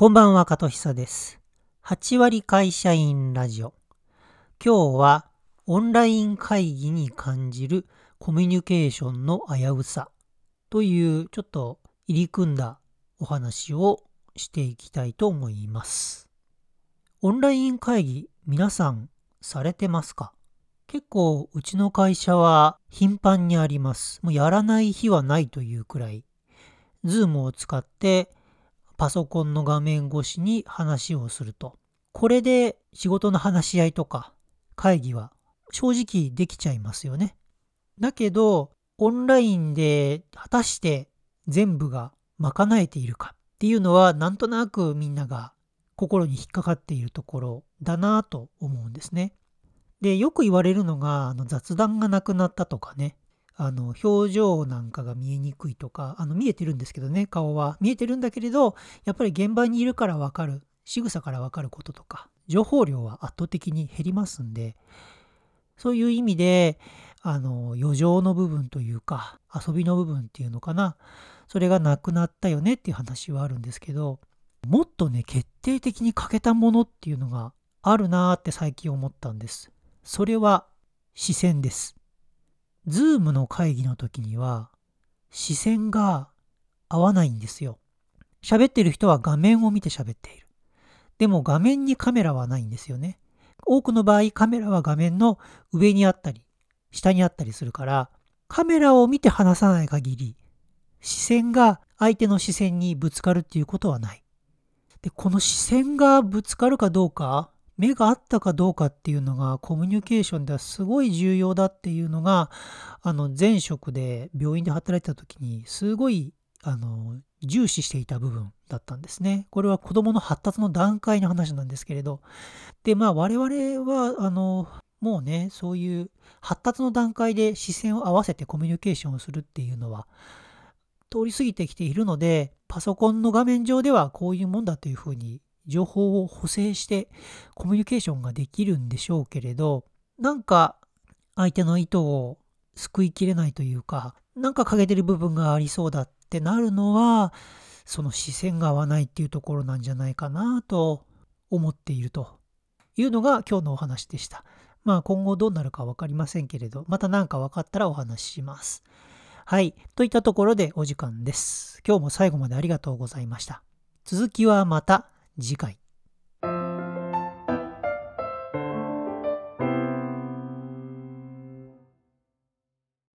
こんばんは、加藤久です。8割会社員ラジオ。今日はオンライン会議に感じるコミュニケーションの危うさというちょっと入り組んだお話をしていきたいと思います。オンライン会議皆さんされてますか？結構うちの会社は頻繁にあります。もうやらない日はないというくらい。Zoom を使ってパソコンの画面越しに話をすると。これで仕事の話し合いとか会議は正直できちゃいますよね。だけど、オンラインで果たして全部が賄えているかっていうのはなんとなくみんなが心に引っかかっているところだなぁと思うんですね。で、よく言われるのがあの雑談がなくなったとかね。あの表情なんかが見えにくいとかあの見えてるんですけどね顔は。見えてるんだけれどやっぱり現場にいるから分かる仕草から分かることとか情報量は圧倒的に減りますんでそういう意味であの余剰の部分というか遊びの部分っていうのかな。それがなくなったよねっていう話はあるんですけどもっとね決定的に欠けたものっていうのがあるなーって最近思ったんです。それは視線です。ズームの会議の時には視線が合わないんですよ。喋ってる人は画面を見て喋っている。でも画面にカメラはないんですよね。多くの場合カメラは画面の上にあったり下にあったりするからカメラを見て話さない限り視線が相手の視線にぶつかるっていうことはない。で、この視線がぶつかるかどうか目があったかどうかっていうのがコミュニケーションではすごい重要だっていうのがあの前職で病院で働いてた時にすごいあの重視していた部分だったんですね。これは子どもの発達の段階の話なんですけれどでまあ我々はあのもうねそういう発達の段階で視線を合わせてコミュニケーションをするっていうのは通り過ぎてきているのでパソコンの画面上ではこういうもんだというふうに情報を補正してコミュニケーションができるんでしょうけれどなんか相手の意図を救いきれないというかなんか欠けてる部分がありそうだってなるのはその視線が合わないっていうところなんじゃないかなと思っているというのが今日のお話でした。まあ今後どうなるか分かりませんけれどまた何か分かったらお話しします。はい。といったところでお時間です。今日も最後までありがとうございました。続きはまた次回。